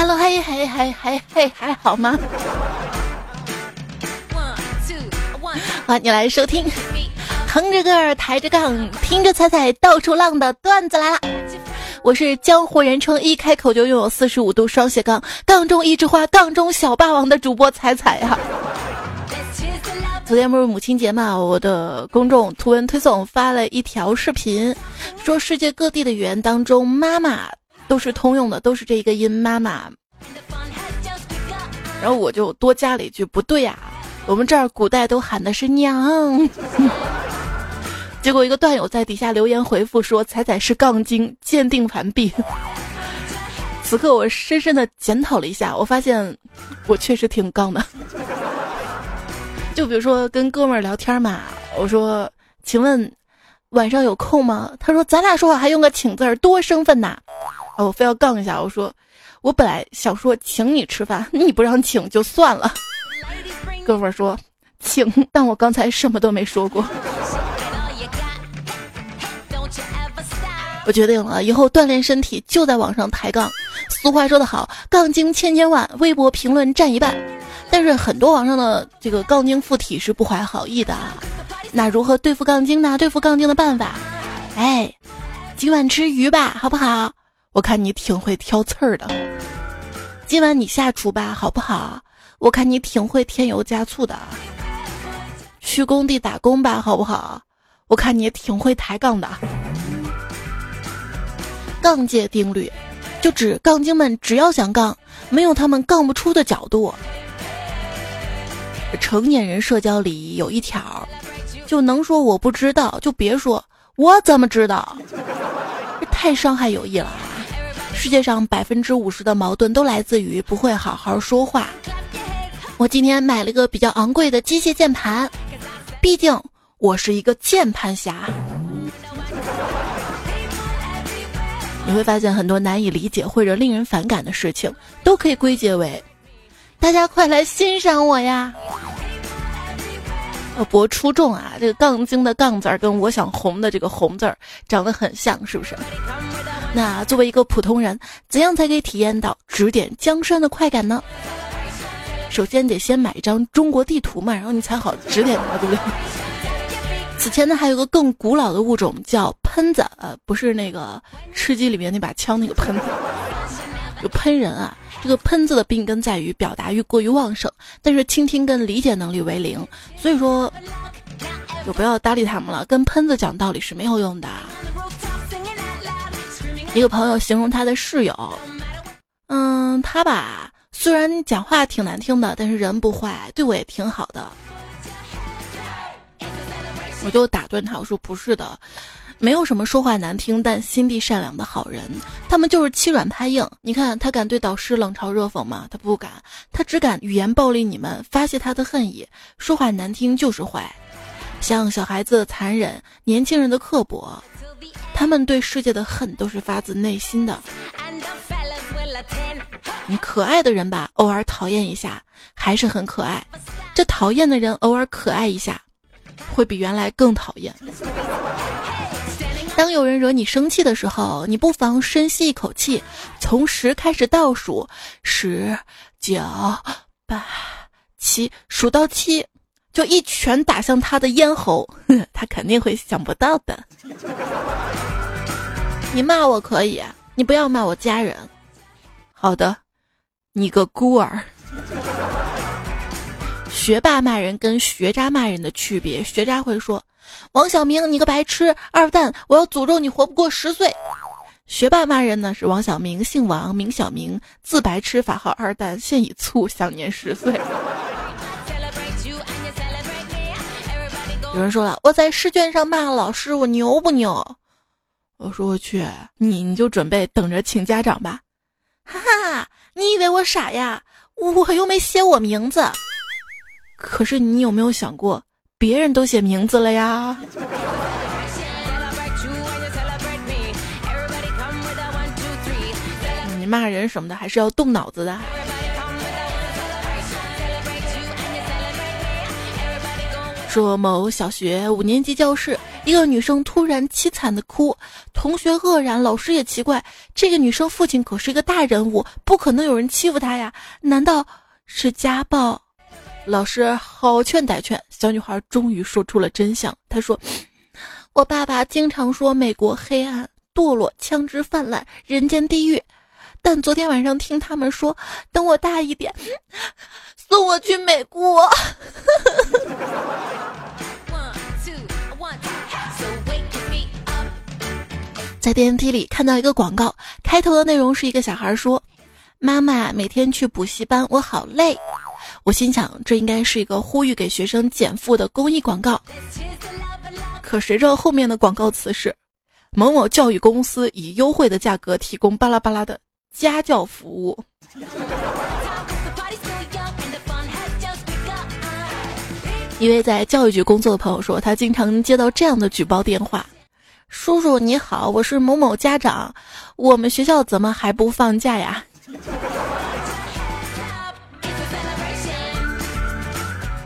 Hello，嘿嘿还还还还好吗？欢迎你来收听，横着个儿抬着杠，听着彩彩到处浪的段子来了。我是江湖人称一开口就拥有四十五度双斜杠，杠中一枝花，杠中小霸王的主播彩彩呀。昨天不是母亲节嘛，我的公众图文推送发了一条视频，说世界各地的语言当中，妈妈都是通用的，都是这一个音妈妈。然后我就多加了一句，不对呀。我们这儿古代都喊的是娘，结果一个段友在底下留言回复说：“彩彩是杠精，鉴定完毕。”此刻我深深的检讨了一下，我发现我确实挺杠的。就比如说跟哥们儿聊天嘛，我说：“请问晚上有空吗？”他说：“咱俩说话还用个请字儿，多生分呐！”我非要杠一下，我说：“我本来想说请你吃饭，你不让请就算了。”哥们儿说：“请，但我刚才什么都没说过。”我决定了，以后锻炼身体就在网上抬杠。俗话说得好，杠精千千万，微博评论占一半。但是很多网上的这个杠精附体是不怀好意的啊。那如何对付杠精呢？对付杠精的办法，哎，今晚吃鱼吧，好不好？我看你挺会挑刺儿的。今晚你下厨吧，好不好？我看你挺会添油加醋的，去工地打工吧，好不好？我看你挺会抬杠的。杠界定律，就指杠精们只要想杠，没有他们杠不出的角度。成年人社交里有一条，就能说我不知道，就别说我怎么知道，这太伤害友谊了。世界上百分之五十的矛盾都来自于不会好好说话。我今天买了个比较昂贵的机械键盘，毕竟我是一个键盘侠。你会发现很多难以理解或者令人反感的事情，都可以归结为：大家快来欣赏我呀！要博出众啊！这个杠精的杠字儿跟我想红的这个红字儿长得很像，是不是？那作为一个普通人，怎样才可以体验到指点江山的快感呢？首先得先买一张中国地图嘛，然后你才好指点它，对不对？此前呢，还有个更古老的物种叫喷子，呃，不是那个吃鸡里面那把枪那个喷子，有喷人啊。这个喷子的病根在于表达欲过于旺盛，但是倾听跟理解能力为零，所以说就不要搭理他们了。跟喷子讲道理是没有用的。一个朋友形容他的室友，嗯，他吧。虽然讲话挺难听的，但是人不坏，对我也挺好的。我就打断他，我说不是的，没有什么说话难听但心地善良的好人，他们就是欺软怕硬。你看他敢对导师冷嘲热讽吗？他不敢，他只敢语言暴力你们，发泄他的恨意。说话难听就是坏，像小孩子的残忍，年轻人的刻薄，他们对世界的恨都是发自内心的。你可爱的人吧，偶尔讨厌一下还是很可爱；这讨厌的人偶尔可爱一下，会比原来更讨厌。当有人惹你生气的时候，你不妨深吸一口气，从十开始倒数，十、九、八、七，数到七，就一拳打向他的咽喉，他肯定会想不到的。你骂我可以，你不要骂我家人。好的。你个孤儿！学霸骂人跟学渣骂人的区别，学渣会说：“王小明，你个白痴二蛋，我要诅咒你活不过十岁。”学霸骂人呢是王小明，姓王，名小明，字白痴，法号二蛋，现已卒，享年十岁。有人说了，我在试卷上骂老师，我牛不牛？我说我去，你你就准备等着请家长吧，哈哈。你以为我傻呀？我又没写我名字。可是你有没有想过，别人都写名字了呀？你骂人什么的，还是要动脑子的。说某小学五年级教室一个女生突然凄惨的哭，同学愕然，老师也奇怪，这个女生父亲可是一个大人物，不可能有人欺负她呀？难道是家暴？老师好劝歹劝，小女孩终于说出了真相。她说：“我爸爸经常说美国黑暗、堕落、枪支泛滥、人间地狱，但昨天晚上听他们说，等我大一点，送我去美国。”在电梯里看到一个广告，开头的内容是一个小孩说：“妈妈每天去补习班，我好累。”我心想，这应该是一个呼吁给学生减负的公益广告。可谁知道后面的广告词是：某某教育公司以优惠的价格提供巴拉巴拉的家教服务。一位在教育局工作的朋友说，他经常接到这样的举报电话：“叔叔你好，我是某某家长，我们学校怎么还不放假呀？”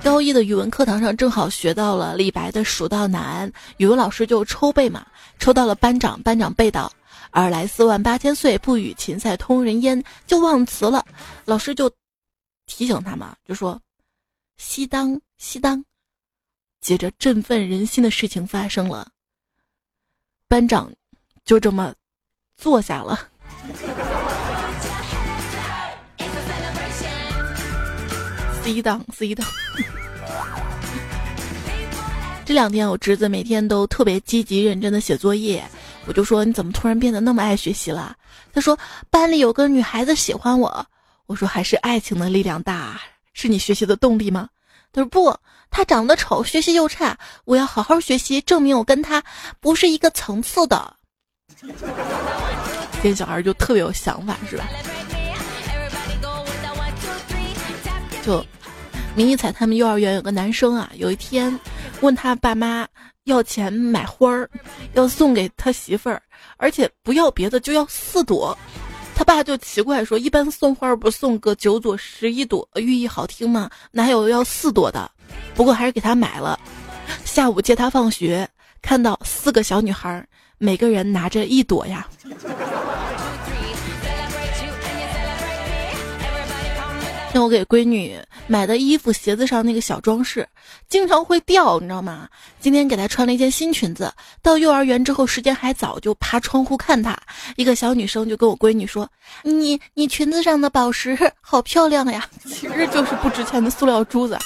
高一的语文课堂上，正好学到了李白的《蜀道难》，语文老师就抽背嘛，抽到了班长，班长背到“尔来四万八千岁，不与秦塞通人烟”，就忘词了。老师就提醒他嘛，就说：“西当西当。”接着振奋人心的事情发生了，班长就这么坐下了。C 档 C 档，这两天我侄子每天都特别积极认真的写作业，我就说你怎么突然变得那么爱学习了？他说班里有个女孩子喜欢我，我说还是爱情的力量大，是你学习的动力吗？他说不，她长得丑，学习又差，我要好好学习，证明我跟她不是一个层次的。这小孩就特别有想法，是吧？就，明一彩他们幼儿园有个男生啊，有一天问他爸妈要钱买花儿，要送给他媳妇儿，而且不要别的，就要四朵。他爸就奇怪说：“一般送花不送个九朵、十一朵，寓意好听吗？哪有要四朵的？”不过还是给他买了。下午接他放学，看到四个小女孩，每个人拿着一朵呀。那我给闺女买的衣服、鞋子上那个小装饰，经常会掉，你知道吗？今天给她穿了一件新裙子，到幼儿园之后时间还早，就爬窗户看她。一个小女生就跟我闺女说：“你你裙子上的宝石好漂亮呀！” 其实就是不值钱的塑料珠子，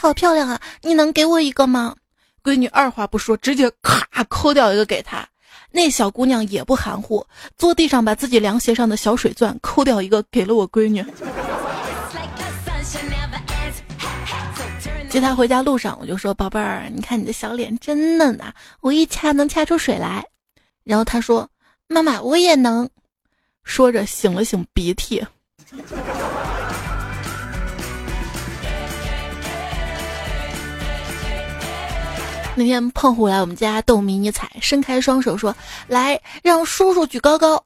好漂亮啊！你能给我一个吗？闺女二话不说，直接咔抠掉一个给她。那小姑娘也不含糊，坐地上把自己凉鞋上的小水钻抠掉一个给了我闺女。接他回家路上，我就说：“宝贝儿，你看你的小脸真嫩啊，我一掐能掐出水来。”然后他说：“妈妈，我也能。”说着擤了擤鼻涕。那天胖虎来我们家逗迷你彩，伸开双手说：“来，让叔叔举高高。”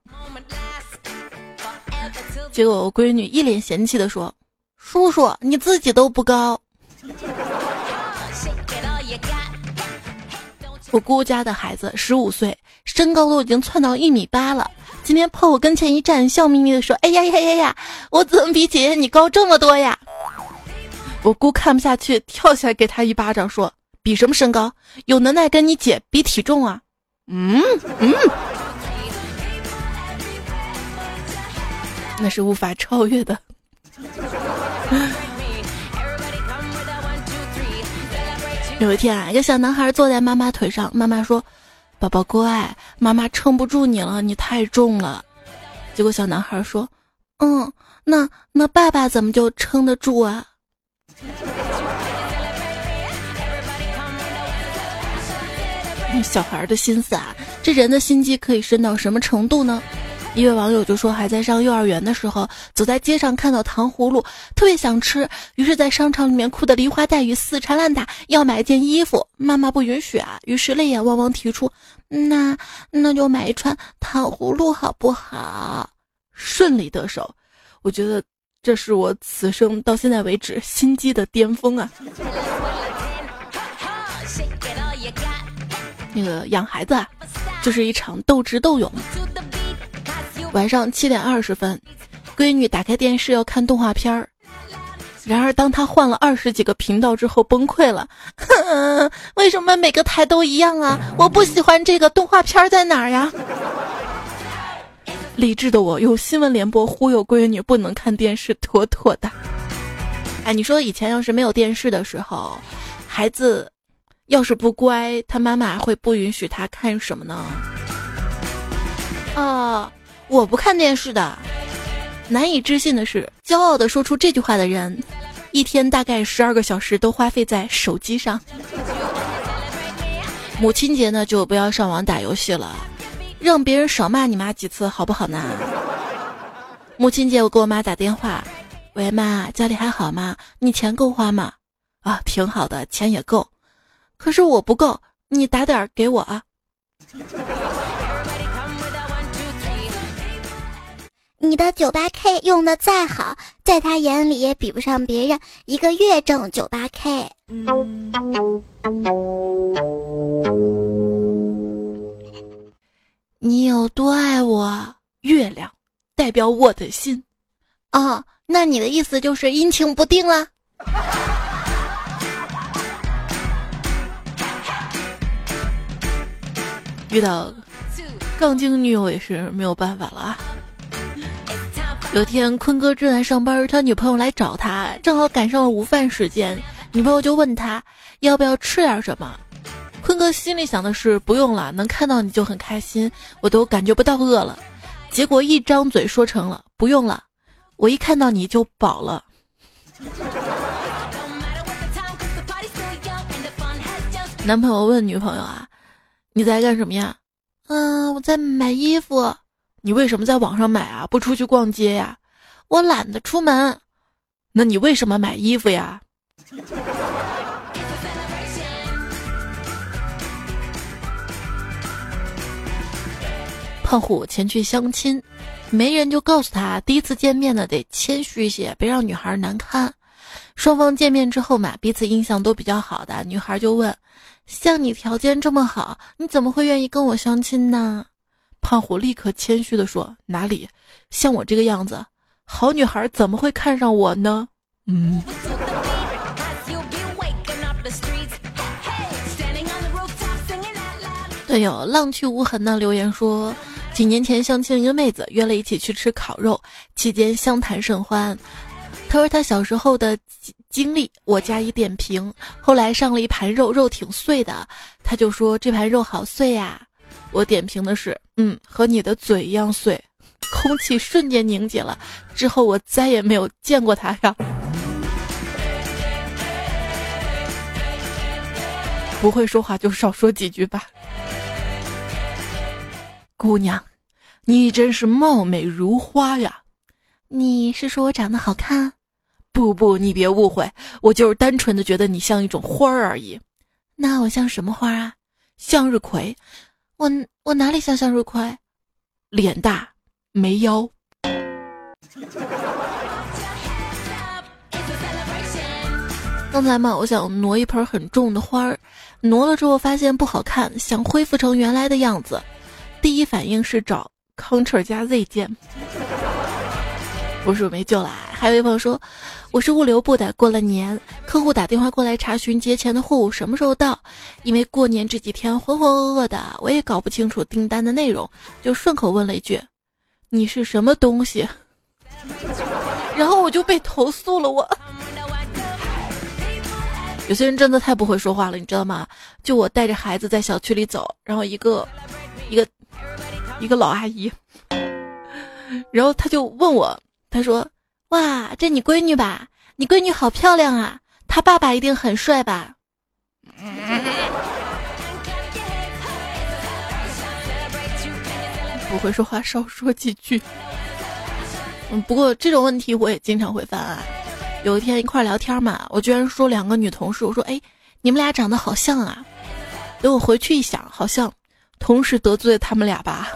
结果我闺女一脸嫌弃的说：“叔叔你自己都不高。”我姑家的孩子十五岁，身高都已经窜到一米八了。今天泡我跟前一站，笑眯眯的说：“哎呀呀呀呀，我怎么比姐姐你高这么多呀？”我姑看不下去，跳起来给他一巴掌，说：“比什么身高？有能耐跟你姐比体重啊？”嗯嗯，那是无法超越的。有一天啊，一个小男孩坐在妈妈腿上，妈妈说：“宝宝乖，妈妈撑不住你了，你太重了。”结果小男孩说：“嗯，那那爸爸怎么就撑得住啊？” 小孩的心思啊，这人的心机可以深到什么程度呢？一位网友就说，还在上幼儿园的时候，走在街上看到糖葫芦，特别想吃，于是，在商场里面哭得梨花带雨、死缠烂打，要买一件衣服，妈妈不允许啊，于是泪眼汪汪提出，那那就买一串糖葫芦好不好？顺利得手，我觉得这是我此生到现在为止心机的巅峰啊！那个养孩子啊，就是一场斗智斗勇。晚上七点二十分，闺女打开电视要看动画片儿，然而当她换了二十几个频道之后崩溃了。为什么每个台都一样啊？我不喜欢这个动画片在哪儿呀？理智的我用新闻联播忽悠闺女不能看电视，妥妥的。哎，你说以前要是没有电视的时候，孩子要是不乖，他妈妈会不允许他看什么呢？啊。我不看电视的。难以置信的是，骄傲的说出这句话的人，一天大概十二个小时都花费在手机上。母亲节呢，就不要上网打游戏了，让别人少骂你妈几次好不好呢？母亲节我给我妈打电话，喂妈，家里还好吗？你钱够花吗？啊，挺好的，钱也够，可是我不够，你打点给我啊。你的九八 K 用的再好，在他眼里也比不上别人一个月挣九八 K。你有多爱我？月亮代表我的心。哦，那你的意思就是阴晴不定了。遇到杠精女友也是没有办法了啊。有天，坤哥正在上班，他女朋友来找他，正好赶上了午饭时间。女朋友就问他要不要吃点什么。坤哥心里想的是不用了，能看到你就很开心，我都感觉不到饿了。结果一张嘴说成了不用了，我一看到你就饱了。男朋友问女朋友啊，你在干什么呀？嗯，我在买衣服。你为什么在网上买啊？不出去逛街呀？我懒得出门。那你为什么买衣服呀？胖虎前去相亲，媒人就告诉他，第一次见面呢得谦虚一些，别让女孩难堪。双方见面之后嘛，彼此印象都比较好的，女孩就问：像你条件这么好，你怎么会愿意跟我相亲呢？胖虎立刻谦虚地说：“哪里像我这个样子，好女孩怎么会看上我呢？”嗯。队友浪去无痕的留言说：“几年前相亲一个妹子，约了一起去吃烤肉，期间相谈甚欢。他说他小时候的经历，我加以点评。后来上了一盘肉，肉挺碎的，他就说这盘肉好碎呀。”我点评的是，嗯，和你的嘴一样碎，空气瞬间凝结了。之后我再也没有见过他呀。不会说话就少说几句吧。姑娘，你真是貌美如花呀。你是说我长得好看？不不，你别误会，我就是单纯的觉得你像一种花儿而已。那我像什么花啊？向日葵。我我哪里像向日葵？脸大没腰。刚才嘛，我想挪一盆很重的花儿，挪了之后发现不好看，想恢复成原来的样子，第一反应是找 Ctrl 加 Z 键。不是没救了。还有一位朋友说。我是物流部的，过了年，客户打电话过来查询节前的货物什么时候到，因为过年这几天浑浑噩噩的，我也搞不清楚订单的内容，就顺口问了一句：“你是什么东西？” 然后我就被投诉了。我有些人真的太不会说话了，你知道吗？就我带着孩子在小区里走，然后一个一个一个老阿姨，然后他就问我，他说。哇，这你闺女吧？你闺女好漂亮啊！她爸爸一定很帅吧？不会说话，少说几句。嗯，不过这种问题我也经常会犯啊。有一天一块聊天嘛，我居然说两个女同事，我说：“哎，你们俩长得好像啊。”等我回去一想，好像同时得罪他们俩吧。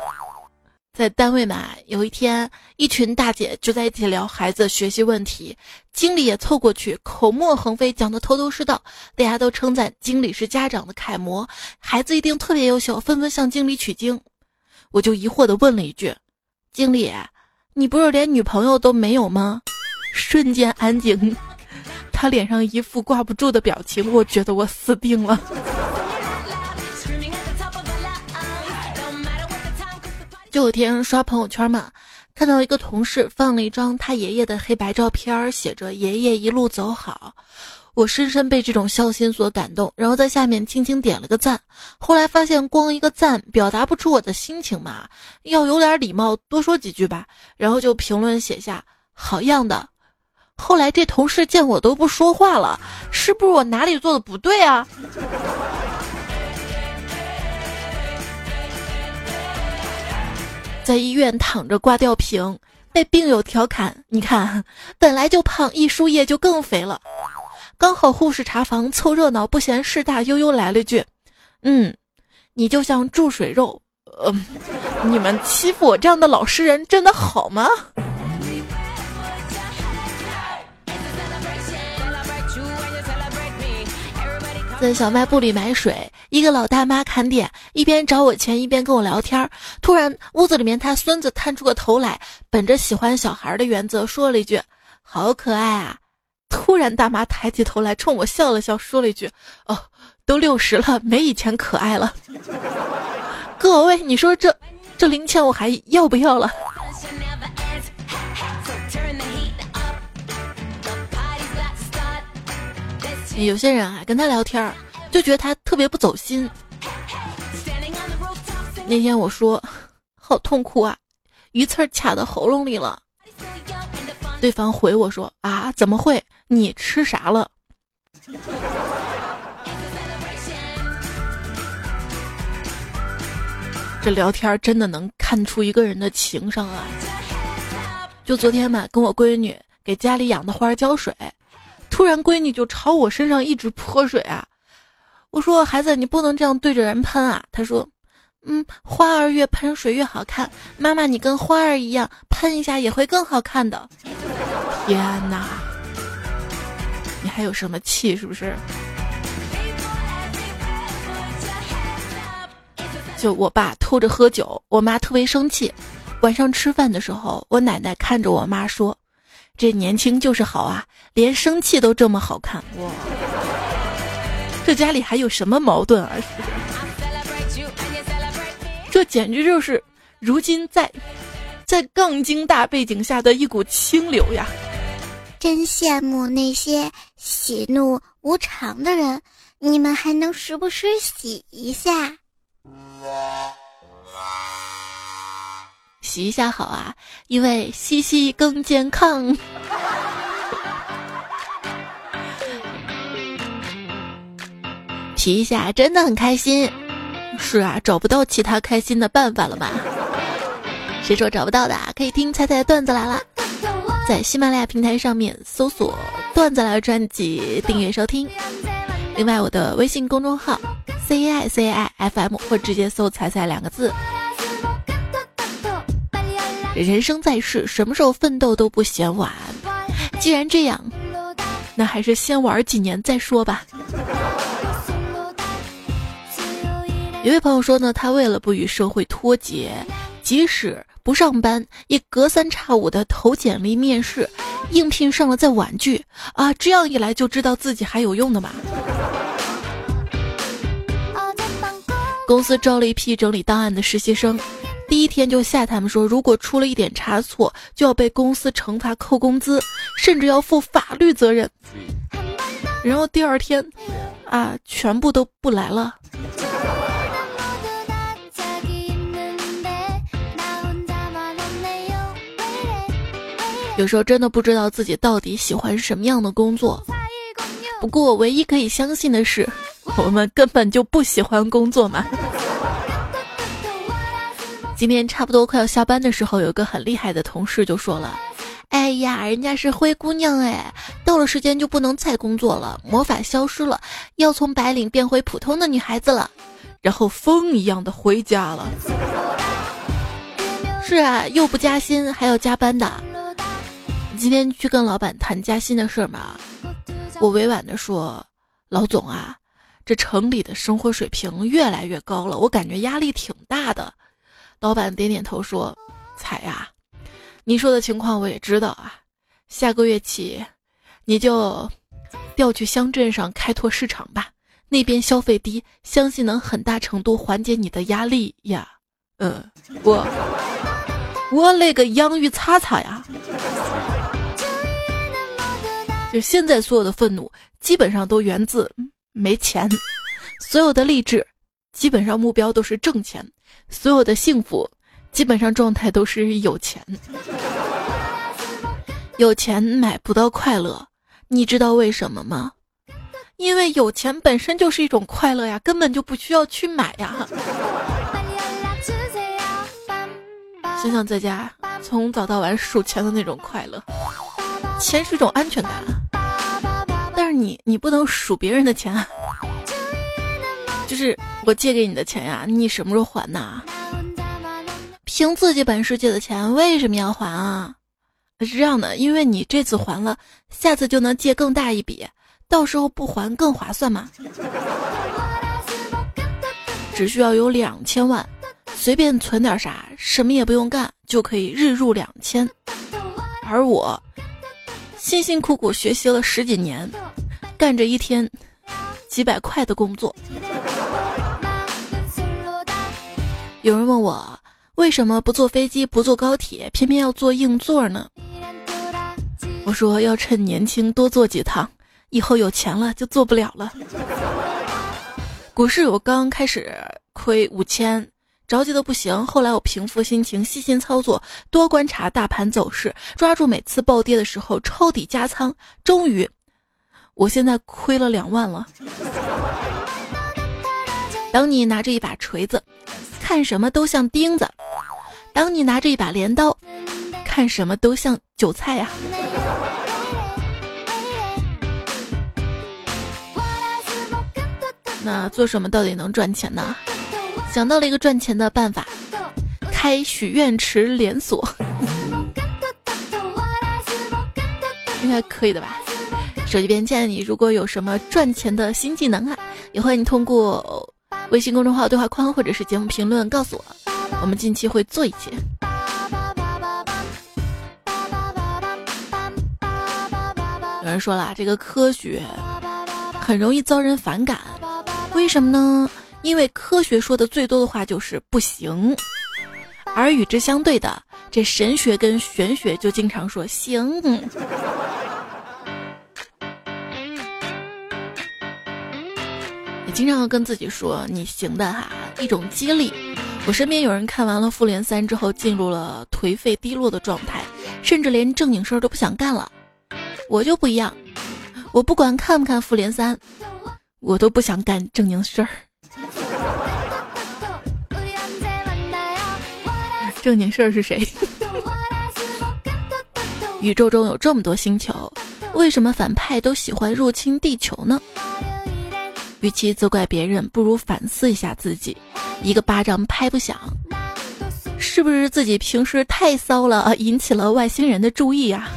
在单位嘛，有一天，一群大姐就在一起聊孩子学习问题，经理也凑过去，口沫横飞，讲的头头是道，大家都称赞经理是家长的楷模，孩子一定特别优秀，纷纷向经理取经。我就疑惑的问了一句：“经理，你不是连女朋友都没有吗？”瞬间安静，他脸上一副挂不住的表情，我觉得我死定了。就有天刷朋友圈嘛，看到一个同事放了一张他爷爷的黑白照片，写着“爷爷一路走好”，我深深被这种孝心所感动，然后在下面轻轻点了个赞。后来发现光一个赞表达不出我的心情嘛，要有点礼貌，多说几句吧。然后就评论写下“好样的”。后来这同事见我都不说话了，是不是我哪里做的不对啊？在医院躺着挂吊瓶，被病友调侃：“你看，本来就胖，一输液就更肥了。”刚好护士查房凑热闹，不嫌事大，悠悠来了句：“嗯，你就像注水肉。”呃，你们欺负我这样的老实人，真的好吗？在小卖部里买水，一个老大妈看店，一边找我钱，一边跟我聊天。突然，屋子里面他孙子探出个头来，本着喜欢小孩的原则，说了一句：“好可爱啊！”突然，大妈抬起头来，冲我笑了笑，说了一句：“哦，都六十了，没以前可爱了。”各位，你说这这零钱我还要不要了？有些人啊，跟他聊天儿，就觉得他特别不走心。那天我说，好痛苦啊，鱼刺卡到喉咙里了。对方回我说啊，怎么会？你吃啥了？这聊天真的能看出一个人的情商啊！就昨天嘛，跟我闺女给家里养的花浇水。突然，闺女就朝我身上一直泼水啊！我说：“孩子，你不能这样对着人喷啊！”他说：“嗯，花儿越喷水越好看。妈妈，你跟花儿一样，喷一下也会更好看的。”天哪！你还有什么气？是不是？就我爸偷着喝酒，我妈特别生气。晚上吃饭的时候，我奶奶看着我妈说。这年轻就是好啊，连生气都这么好看哇！这家里还有什么矛盾啊？这简直就是如今在在杠精大背景下的一股清流呀！真羡慕那些喜怒无常的人，你们还能时不时洗一下。洗一下好啊，因为洗洗更健康。提一下真的很开心，是啊，找不到其他开心的办法了吧？谁说找不到的？可以听彩彩段子来了，在喜马拉雅平台上面搜索“段子来了”专辑订阅收听。另外，我的微信公众号 C I C I F M 或直接搜“彩彩”两个字。人生在世，什么时候奋斗都不嫌晚。既然这样，那还是先玩几年再说吧。一位朋友说呢，他为了不与社会脱节，即使不上班，也隔三差五的投简历面试，应聘上了再婉拒啊，这样一来就知道自己还有用的嘛。公司招了一批整理档案的实习生。第一天就吓他们说，如果出了一点差错，就要被公司惩罚扣工资，甚至要负法律责任。然后第二天，啊，全部都不来了。有时候真的不知道自己到底喜欢什么样的工作。不过唯一可以相信的是，我们根本就不喜欢工作嘛。今天差不多快要下班的时候，有个很厉害的同事就说了：“哎呀，人家是灰姑娘哎，到了时间就不能再工作了，魔法消失了，要从白领变回普通的女孩子了，然后风一样的回家了。”是啊，又不加薪还要加班的。今天去跟老板谈加薪的事儿嘛，我委婉的说：“老总啊，这城里的生活水平越来越高了，我感觉压力挺大的。”老板点点头说：“彩呀，你说的情况我也知道啊。下个月起，你就调去乡镇上开拓市场吧，那边消费低，相信能很大程度缓解你的压力呀。”嗯，我我勒个洋芋擦擦呀！就现在所有的愤怒，基本上都源自没钱；所有的励志，基本上目标都是挣钱；所有的幸福，基本上状态都是有钱。有钱买不到快乐，你知道为什么吗？因为有钱本身就是一种快乐呀，根本就不需要去买呀。想想在家从早到晚数钱的那种快乐，钱是一种安全感。但是你你不能数别人的钱，就是我借给你的钱呀，你什么时候还呐？凭自己本事借的钱为什么要还啊？是这样的，因为你这次还了，下次就能借更大一笔，到时候不还更划算嘛。只需要有两千万。随便存点啥，什么也不用干，就可以日入两千。而我辛辛苦苦学习了十几年，干着一天几百块的工作。有人问我为什么不坐飞机，不坐高铁，偏偏要坐硬座呢？我说要趁年轻多坐几趟，以后有钱了就坐不了了。股市我刚开始亏五千。着急的不行，后来我平复心情，细心操作，多观察大盘走势，抓住每次暴跌的时候抄底加仓，终于，我现在亏了两万了。当你拿着一把锤子，看什么都像钉子；当你拿着一把镰刀，看什么都像韭菜呀。那做什么到底能赚钱呢？想到了一个赚钱的办法，开许愿池连锁，应该可以的吧？手机边见你，如果有什么赚钱的新技能啊，也欢迎你通过微信公众号对话框或者是节目评论告诉我，我们近期会做一期。有人说了，这个科学很容易遭人反感，为什么呢？因为科学说的最多的话就是不行，而与之相对的，这神学跟玄学就经常说行。也经常跟自己说你行的哈，一种激励。我身边有人看完了《复联三》之后进入了颓废低落的状态，甚至连正经事儿都不想干了。我就不一样，我不管看不看《复联三》，我都不想干正经事儿。正经事儿是谁？宇宙中有这么多星球，为什么反派都喜欢入侵地球呢？与其责怪别人，不如反思一下自己。一个巴掌拍不响，是不是自己平时太骚了，引起了外星人的注意呀？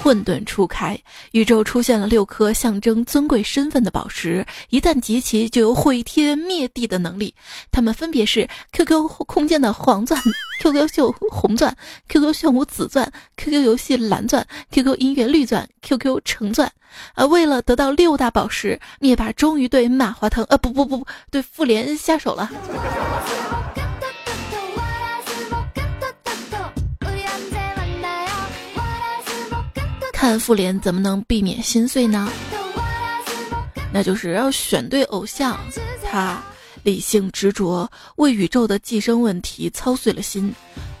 混沌初开，宇宙出现了六颗象征尊贵身份的宝石，一旦集齐，就有毁天灭地的能力。它们分别是 QQ 空间的黄钻、QQ 秀红钻、QQ 炫舞紫钻、QQ 游戏蓝钻、QQ 音乐绿钻、QQ 橙钻。啊，为了得到六大宝石，灭霸终于对马化腾，呃，不不不不对复联下手了。看复联怎么能避免心碎呢？那就是要选对偶像，他理性执着，为宇宙的寄生问题操碎了心。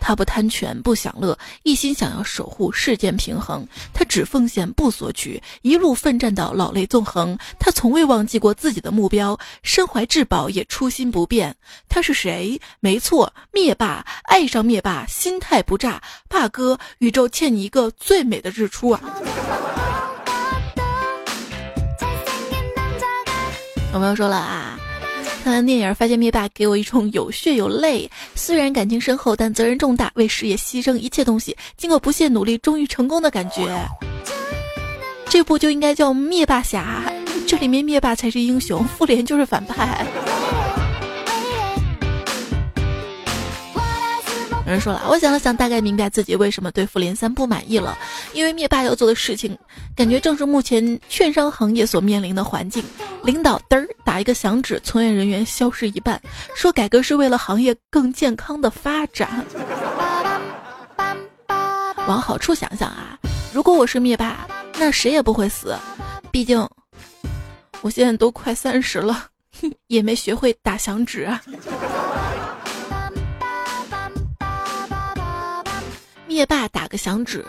他不贪权不享乐，一心想要守护世间平衡。他只奉献不索取，一路奋战到老泪纵横。他从未忘记过自己的目标，身怀至宝也初心不变。他是谁？没错，灭霸。爱上灭霸，心态不炸。霸哥，宇宙欠你一个最美的日出啊！有朋友说了啊。看完电影，发现灭霸给我一种有血有泪，虽然感情深厚，但责任重大，为事业牺牲一切东西，经过不懈努力，终于成功的感觉。这部就应该叫灭霸侠，这里面灭霸才是英雄，复联就是反派。有人说了，我想了想，大概明白自己为什么对复联三不满意了，因为灭霸要做的事情，感觉正是目前券商行业所面临的环境。领导嘚儿打一个响指，从业人员消失一半，说改革是为了行业更健康的发展。往好处想想啊，如果我是灭霸，那谁也不会死，毕竟我现在都快三十了，也没学会打响指啊。灭霸打个响指，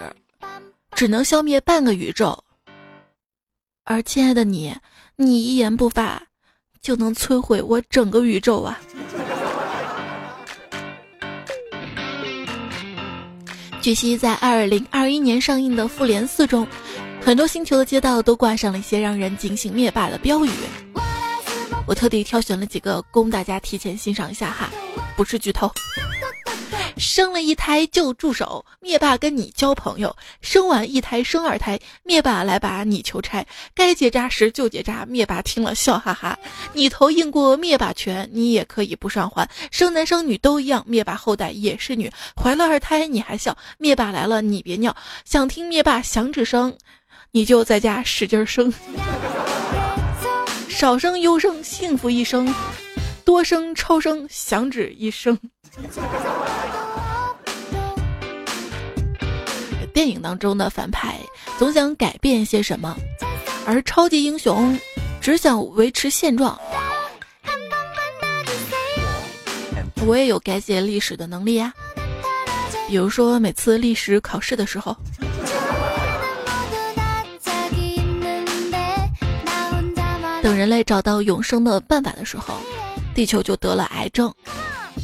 只能消灭半个宇宙。而亲爱的你，你一言不发，就能摧毁我整个宇宙啊！据悉，在二零二一年上映的《复联四》中，很多星球的街道都挂上了一些让人警醒灭霸的标语。我特地挑选了几个供大家提前欣赏一下哈，不是剧透。生了一胎就住手，灭霸跟你交朋友；生完一胎生二胎，灭霸来把你求拆。该结扎时就结扎，灭霸听了笑哈哈。你头硬过灭霸拳，你也可以不上环。生男生女都一样，灭霸后代也是女。怀了二胎你还笑，灭霸来了你别尿。想听灭霸响指声，你就在家使劲生。少生优生幸福一生，多生超生响指一生。电影当中的反派总想改变些什么，而超级英雄只想维持现状。我也有改写历史的能力呀，比如说每次历史考试的时候，等人类找到永生的办法的时候，地球就得了癌症，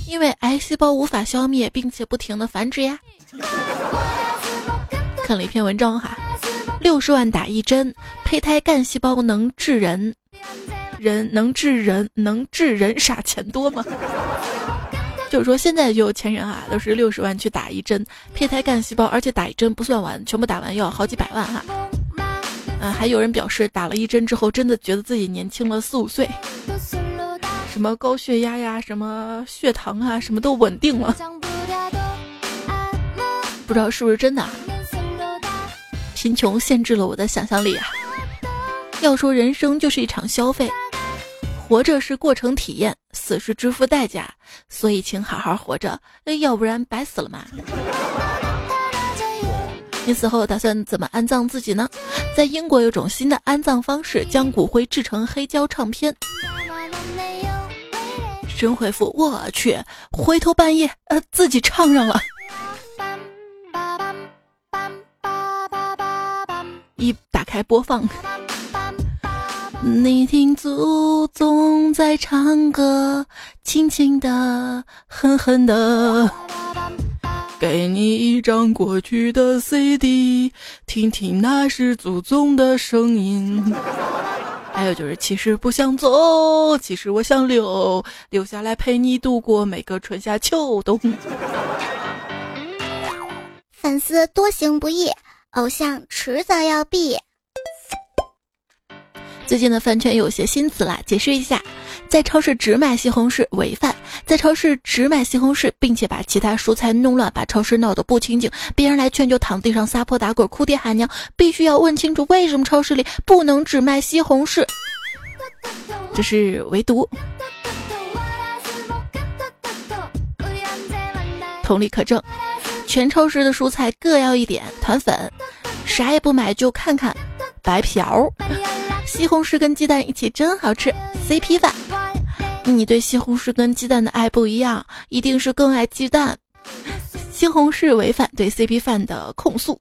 因为癌细胞无法消灭，并且不停的繁殖呀。看了一篇文章哈，六十万打一针，胚胎干细胞能治人，人能治人，能治人傻钱多吗？就是说现在有钱人啊，都是六十万去打一针胚胎干细胞，而且打一针不算完，全部打完要好几百万哈。嗯，还有人表示打了一针之后，真的觉得自己年轻了四五岁，什么高血压呀，什么血糖啊，什么都稳定了，不知道是不是真的。贫穷限制了我的想象力啊！要说人生就是一场消费，活着是过程体验，死是支付代价，所以请好好活着，要不然白死了嘛。你死后打算怎么安葬自己呢？在英国有种新的安葬方式，将骨灰制成黑胶唱片。神回复：我去，回头半夜呃自己唱上了。一打开播放，你听祖宗在唱歌，轻轻的，狠狠的。给你一张过去的 CD，听听那是祖宗的声音。还有就是，其实不想走，其实我想留，留下来陪你度过每个春夏秋冬。粉丝多行不义。偶像迟早要毙。最近的饭圈有些新词了，解释一下：在超市只买西红柿违饭；在超市只买西红柿，并且把其他蔬菜弄乱，把超市闹得不清净。别人来劝就躺地上撒泼打滚，哭爹喊娘。必须要问清楚，为什么超市里不能只卖西红柿？这是唯独。同理可证。全超市的蔬菜各要一点，团粉，啥也不买就看看，白嫖。西红柿跟鸡蛋一起真好吃，CP 饭。你对西红柿跟鸡蛋的爱不一样，一定是更爱鸡蛋。西红柿违反对 CP 饭的控诉。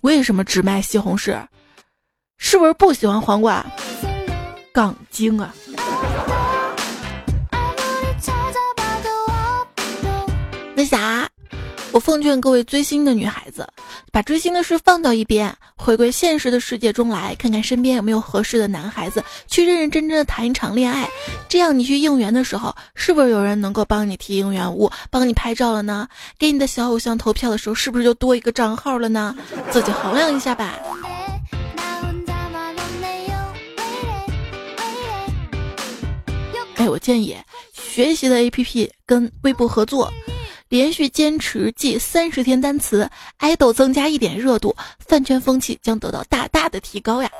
为什么只卖西红柿？是不是不喜欢黄瓜？杠精啊！那啥？我奉劝各位追星的女孩子，把追星的事放到一边，回归现实的世界中来，看看身边有没有合适的男孩子，去认认真真的谈一场恋爱。这样你去应援的时候，是不是有人能够帮你提应援物，帮你拍照了呢？给你的小偶像投票的时候，是不是就多一个账号了呢？自己衡量一下吧。哎，我建议学习的 APP 跟微博合作。连续坚持记三十天单词，爱豆增加一点热度，饭圈风气将得到大大的提高呀！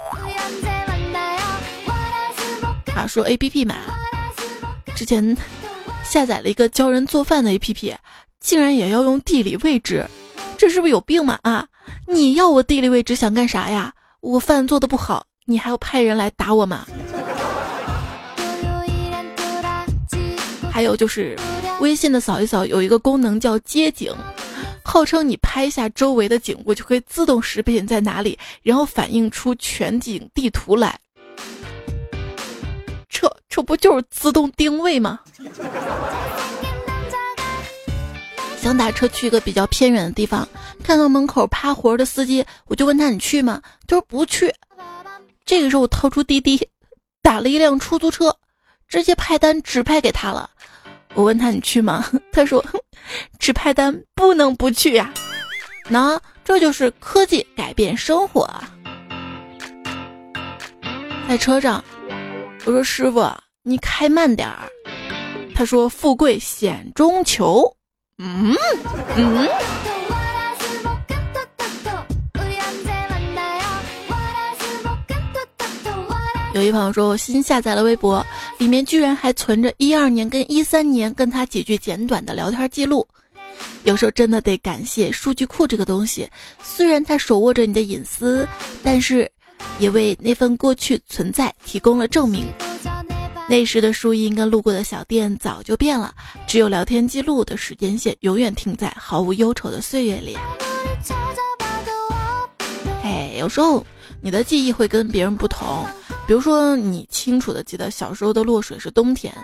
啊，说 A P P 嘛，之前下载了一个教人做饭的 A P P，竟然也要用地理位置，这是不是有病嘛？啊，你要我地理位置想干啥呀？我饭做的不好，你还要派人来打我吗？还有就是。微信的扫一扫有一个功能叫街景，号称你拍下周围的景物就可以自动识别你在哪里，然后反映出全景地图来。这这不就是自动定位吗？想打车去一个比较偏远的地方，看到门口趴活的司机，我就问他你去吗？他说不去。这个时候我掏出滴滴，打了一辆出租车，直接派单指派给他了。我问他你去吗？他说 只派单不能不去呀。那这就是科技改变生活啊。在车上，我说师傅你开慢点儿。他说富贵险中求。嗯嗯。有一朋友说，我新下载了微博，里面居然还存着一二年跟一三年跟他几句简短的聊天记录。有时候真的得感谢数据库这个东西，虽然它手握着你的隐私，但是也为那份过去存在提供了证明。那时的树荫跟路过的小店早就变了，只有聊天记录的时间线永远停在毫无忧愁的岁月里。哎，有时候你的记忆会跟别人不同。比如说，你清楚的记得小时候的落水是冬天，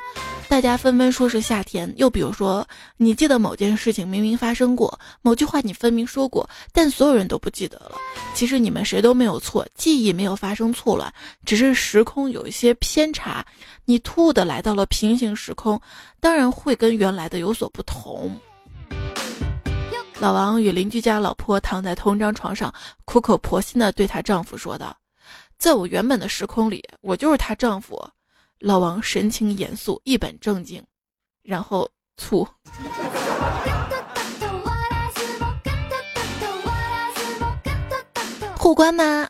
大家纷纷说是夏天。又比如说，你记得某件事情明明发生过，某句话你分明说过，但所有人都不记得了。其实你们谁都没有错，记忆没有发生错乱，只是时空有一些偏差。你突兀的来到了平行时空，当然会跟原来的有所不同。老王与邻居家老婆躺在同一张床上，苦口婆心的对她丈夫说道。在我原本的时空里，我就是她丈夫。老王神情严肃，一本正经，然后醋。互关吗？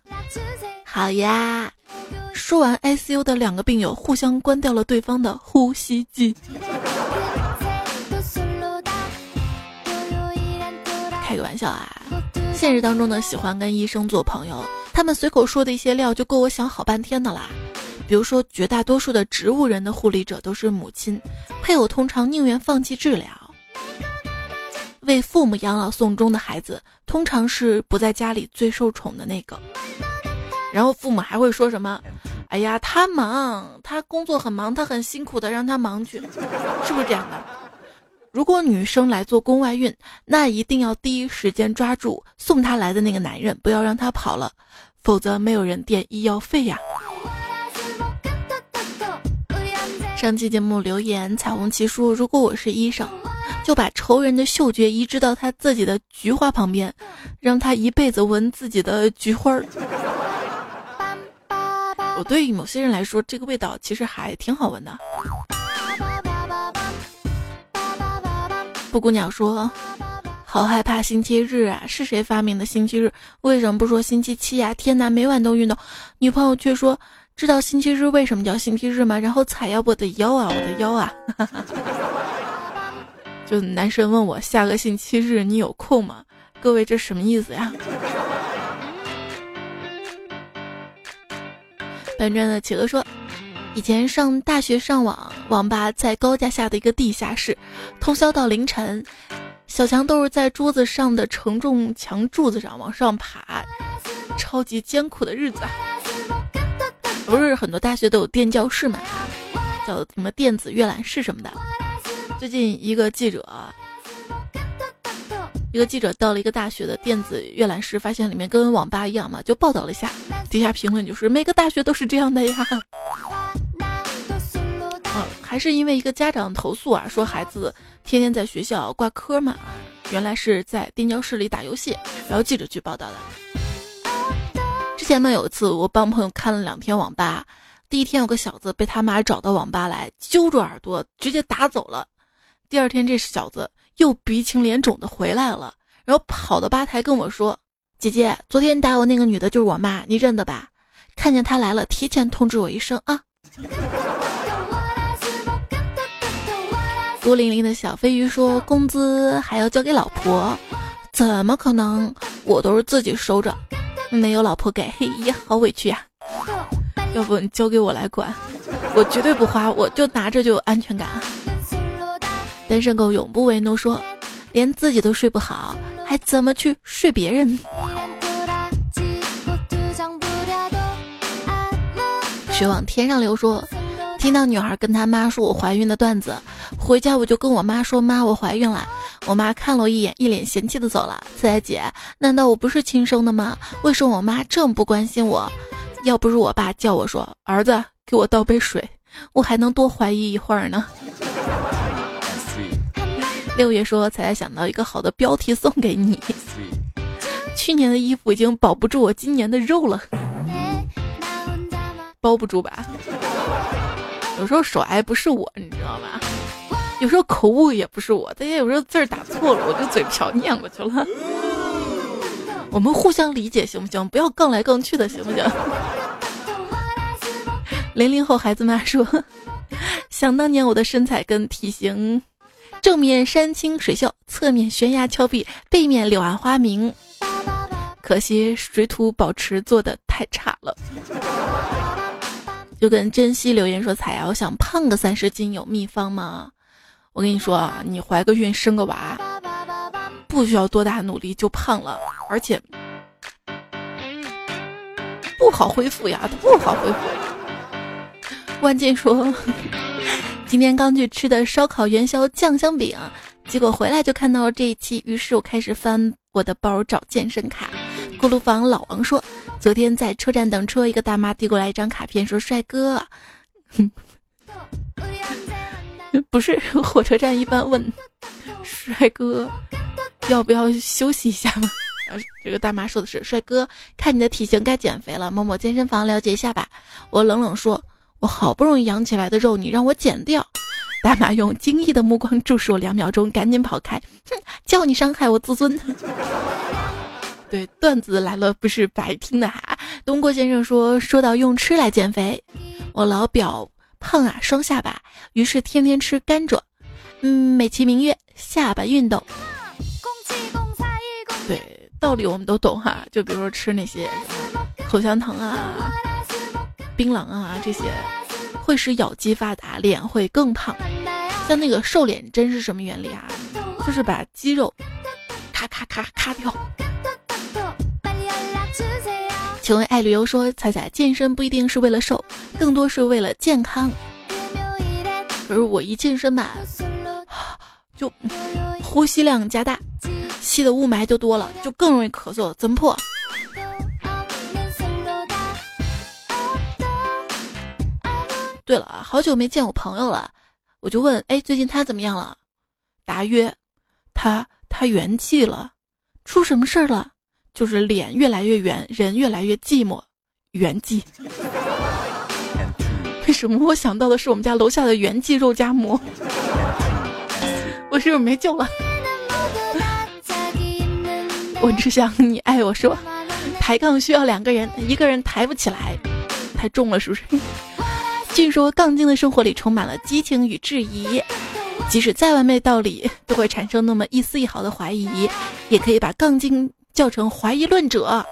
好呀。说完，ICU 的两个病友互相关掉了对方的呼吸机。开个玩笑啊！现实当中呢，喜欢跟医生做朋友。他们随口说的一些料就够我想好半天的啦，比如说绝大多数的植物人的护理者都是母亲，配偶通常宁愿放弃治疗，为父母养老送终的孩子通常是不在家里最受宠的那个，然后父母还会说什么，哎呀他忙，他工作很忙，他很辛苦的，让他忙去，是不是这样的？如果女生来做宫外孕，那一定要第一时间抓住送她来的那个男人，不要让他跑了。否则没有人垫医药费呀。上期节目留言，彩虹旗说：“如果我是医生，就把仇人的嗅觉移植到他自己的菊花旁边，让他一辈子闻自己的菊花儿。”我对于某些人来说，这个味道其实还挺好闻的。布谷鸟说。好害怕星期日啊！是谁发明的星期日？为什么不说星期七呀？天哪，每晚都运动，女朋友却说知道星期日为什么叫星期日吗？然后踩呀我的腰啊，我的腰啊！就男神问我下个星期日你有空吗？各位这什么意思呀？本专的企鹅说，以前上大学上网，网吧在高架下的一个地下室，通宵到凌晨。小强都是在桌子上的承重墙柱子上往上爬，超级艰苦的日子。不是很多大学都有电教室嘛，叫什么电子阅览室什么的。最近一个记者一个记者到了一个大学的电子阅览室，发现里面跟网吧一样嘛，就报道了一下。底下评论就是每个大学都是这样的呀。嗯，还是因为一个家长投诉啊，说孩子天天在学校挂科嘛，原来是在电教室里打游戏，然后记者去报道的。之前呢，有一次我帮朋友看了两天网吧，第一天有个小子被他妈找到网吧来，揪住耳朵直接打走了。第二天这小子又鼻青脸肿的回来了，然后跑到吧台跟我说：“姐姐，昨天打我那个女的就是我妈，你认得吧？看见她来了，提前通知我一声啊。”孤零零的小飞鱼说：“工资还要交给老婆，怎么可能？我都是自己收着，没有老婆给，嘿呀，好委屈呀！要不你交给我来管，我绝对不花，我就拿着就有安全感。”单身狗永不为奴说：“连自己都睡不好，还怎么去睡别人？” 水往天上流说。听到女孩跟她妈说我怀孕的段子，回家我就跟我妈说：“妈，我怀孕了。”我妈看了我一眼，一脸嫌弃的走了。四仔姐，难道我不是亲生的吗？为什么我妈这么不关心我？要不是我爸叫我说：“儿子，给我倒杯水”，我还能多怀疑一会儿呢。六月说：“才想到一个好的标题送给你。去年的衣服已经保不住我今年的肉了，包不住吧？”有时候手癌不是我，你知道吗？有时候口误也不是我，但也有时候字儿打错了，我就嘴瓢念过去了。我们互相理解行不行？不要杠来杠去的，行不行？零零后孩子妈说：“想当年我的身材跟体型，正面山清水秀，侧面悬崖峭壁，背面柳暗花明。可惜水土保持做的太差了。”就跟珍惜留言说：“彩瑶想胖个三十斤，有秘方吗？”我跟你说啊，你怀个孕生个娃，不需要多大努力就胖了，而且不好恢复呀，不好恢复。万金说：“今天刚去吃的烧烤元宵酱香饼，结果回来就看到了这一期，于是我开始翻我的包找健身卡。”锅炉房老王说。昨天在车站等车，一个大妈递过来一张卡片，说：“帅哥，不是火车站一般问，帅哥要不要休息一下吗？”这个大妈说的是：“帅哥，看你的体型该减肥了，某某健身房了解一下吧。”我冷冷说：“我好不容易养起来的肉，你让我减掉？”大妈用惊异的目光注视我两秒钟，赶紧跑开，哼，叫你伤害我自尊。对，段子来了不是白听的哈。东郭先生说，说到用吃来减肥，我老表胖啊，双下巴，于是天天吃甘蔗，嗯，美其名曰下巴运动。对，道理我们都懂哈。就比如说吃那些口香糖啊、槟榔啊这些，会使咬肌发达，脸会更胖。像那个瘦脸针是什么原理啊？就是把肌肉咔咔咔咔掉。请问爱旅游说彩彩健身不一定是为了瘦，更多是为了健康。可是我一健身吧，就呼吸量加大，吸的雾霾就多了，就更容易咳嗽，怎么破？对了，好久没见我朋友了，我就问，哎，最近他怎么样了？答曰，他他圆寂了，出什么事儿了？就是脸越来越圆，人越来越寂寞，圆寂。为什么我想到的是我们家楼下的圆寂肉夹馍？我是不是没救了？我只想你爱我。说抬杠需要两个人，一个人抬不起来，太重了，是不是？据说杠精的生活里充满了激情与质疑，即使再完美道理，都会产生那么一丝一毫的怀疑，也可以把杠精。叫成怀疑论者，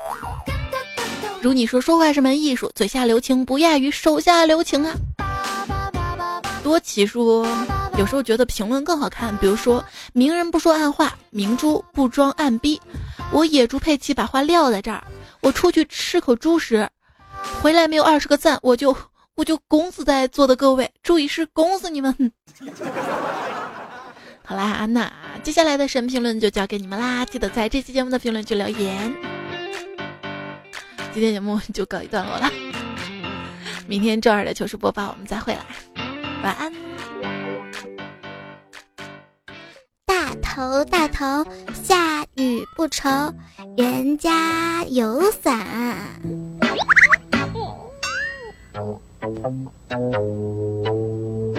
如你说说话是门艺术，嘴下留情不亚于手下留情啊。多奇说，有时候觉得评论更好看，比如说明人不说暗话，明珠不装暗逼。我野猪佩奇把话撂在这儿，我出去吃口猪食，回来没有二十个赞，我就我就拱死在座的各位，注意是拱死你们。好啦，安娜。接下来的神评论就交给你们啦，记得在这期节目的评论区留言。今天节目就告一段落了，明天周二的糗事播报我们再会啦，晚安。大头大头，下雨不愁，人家有伞。Thank you.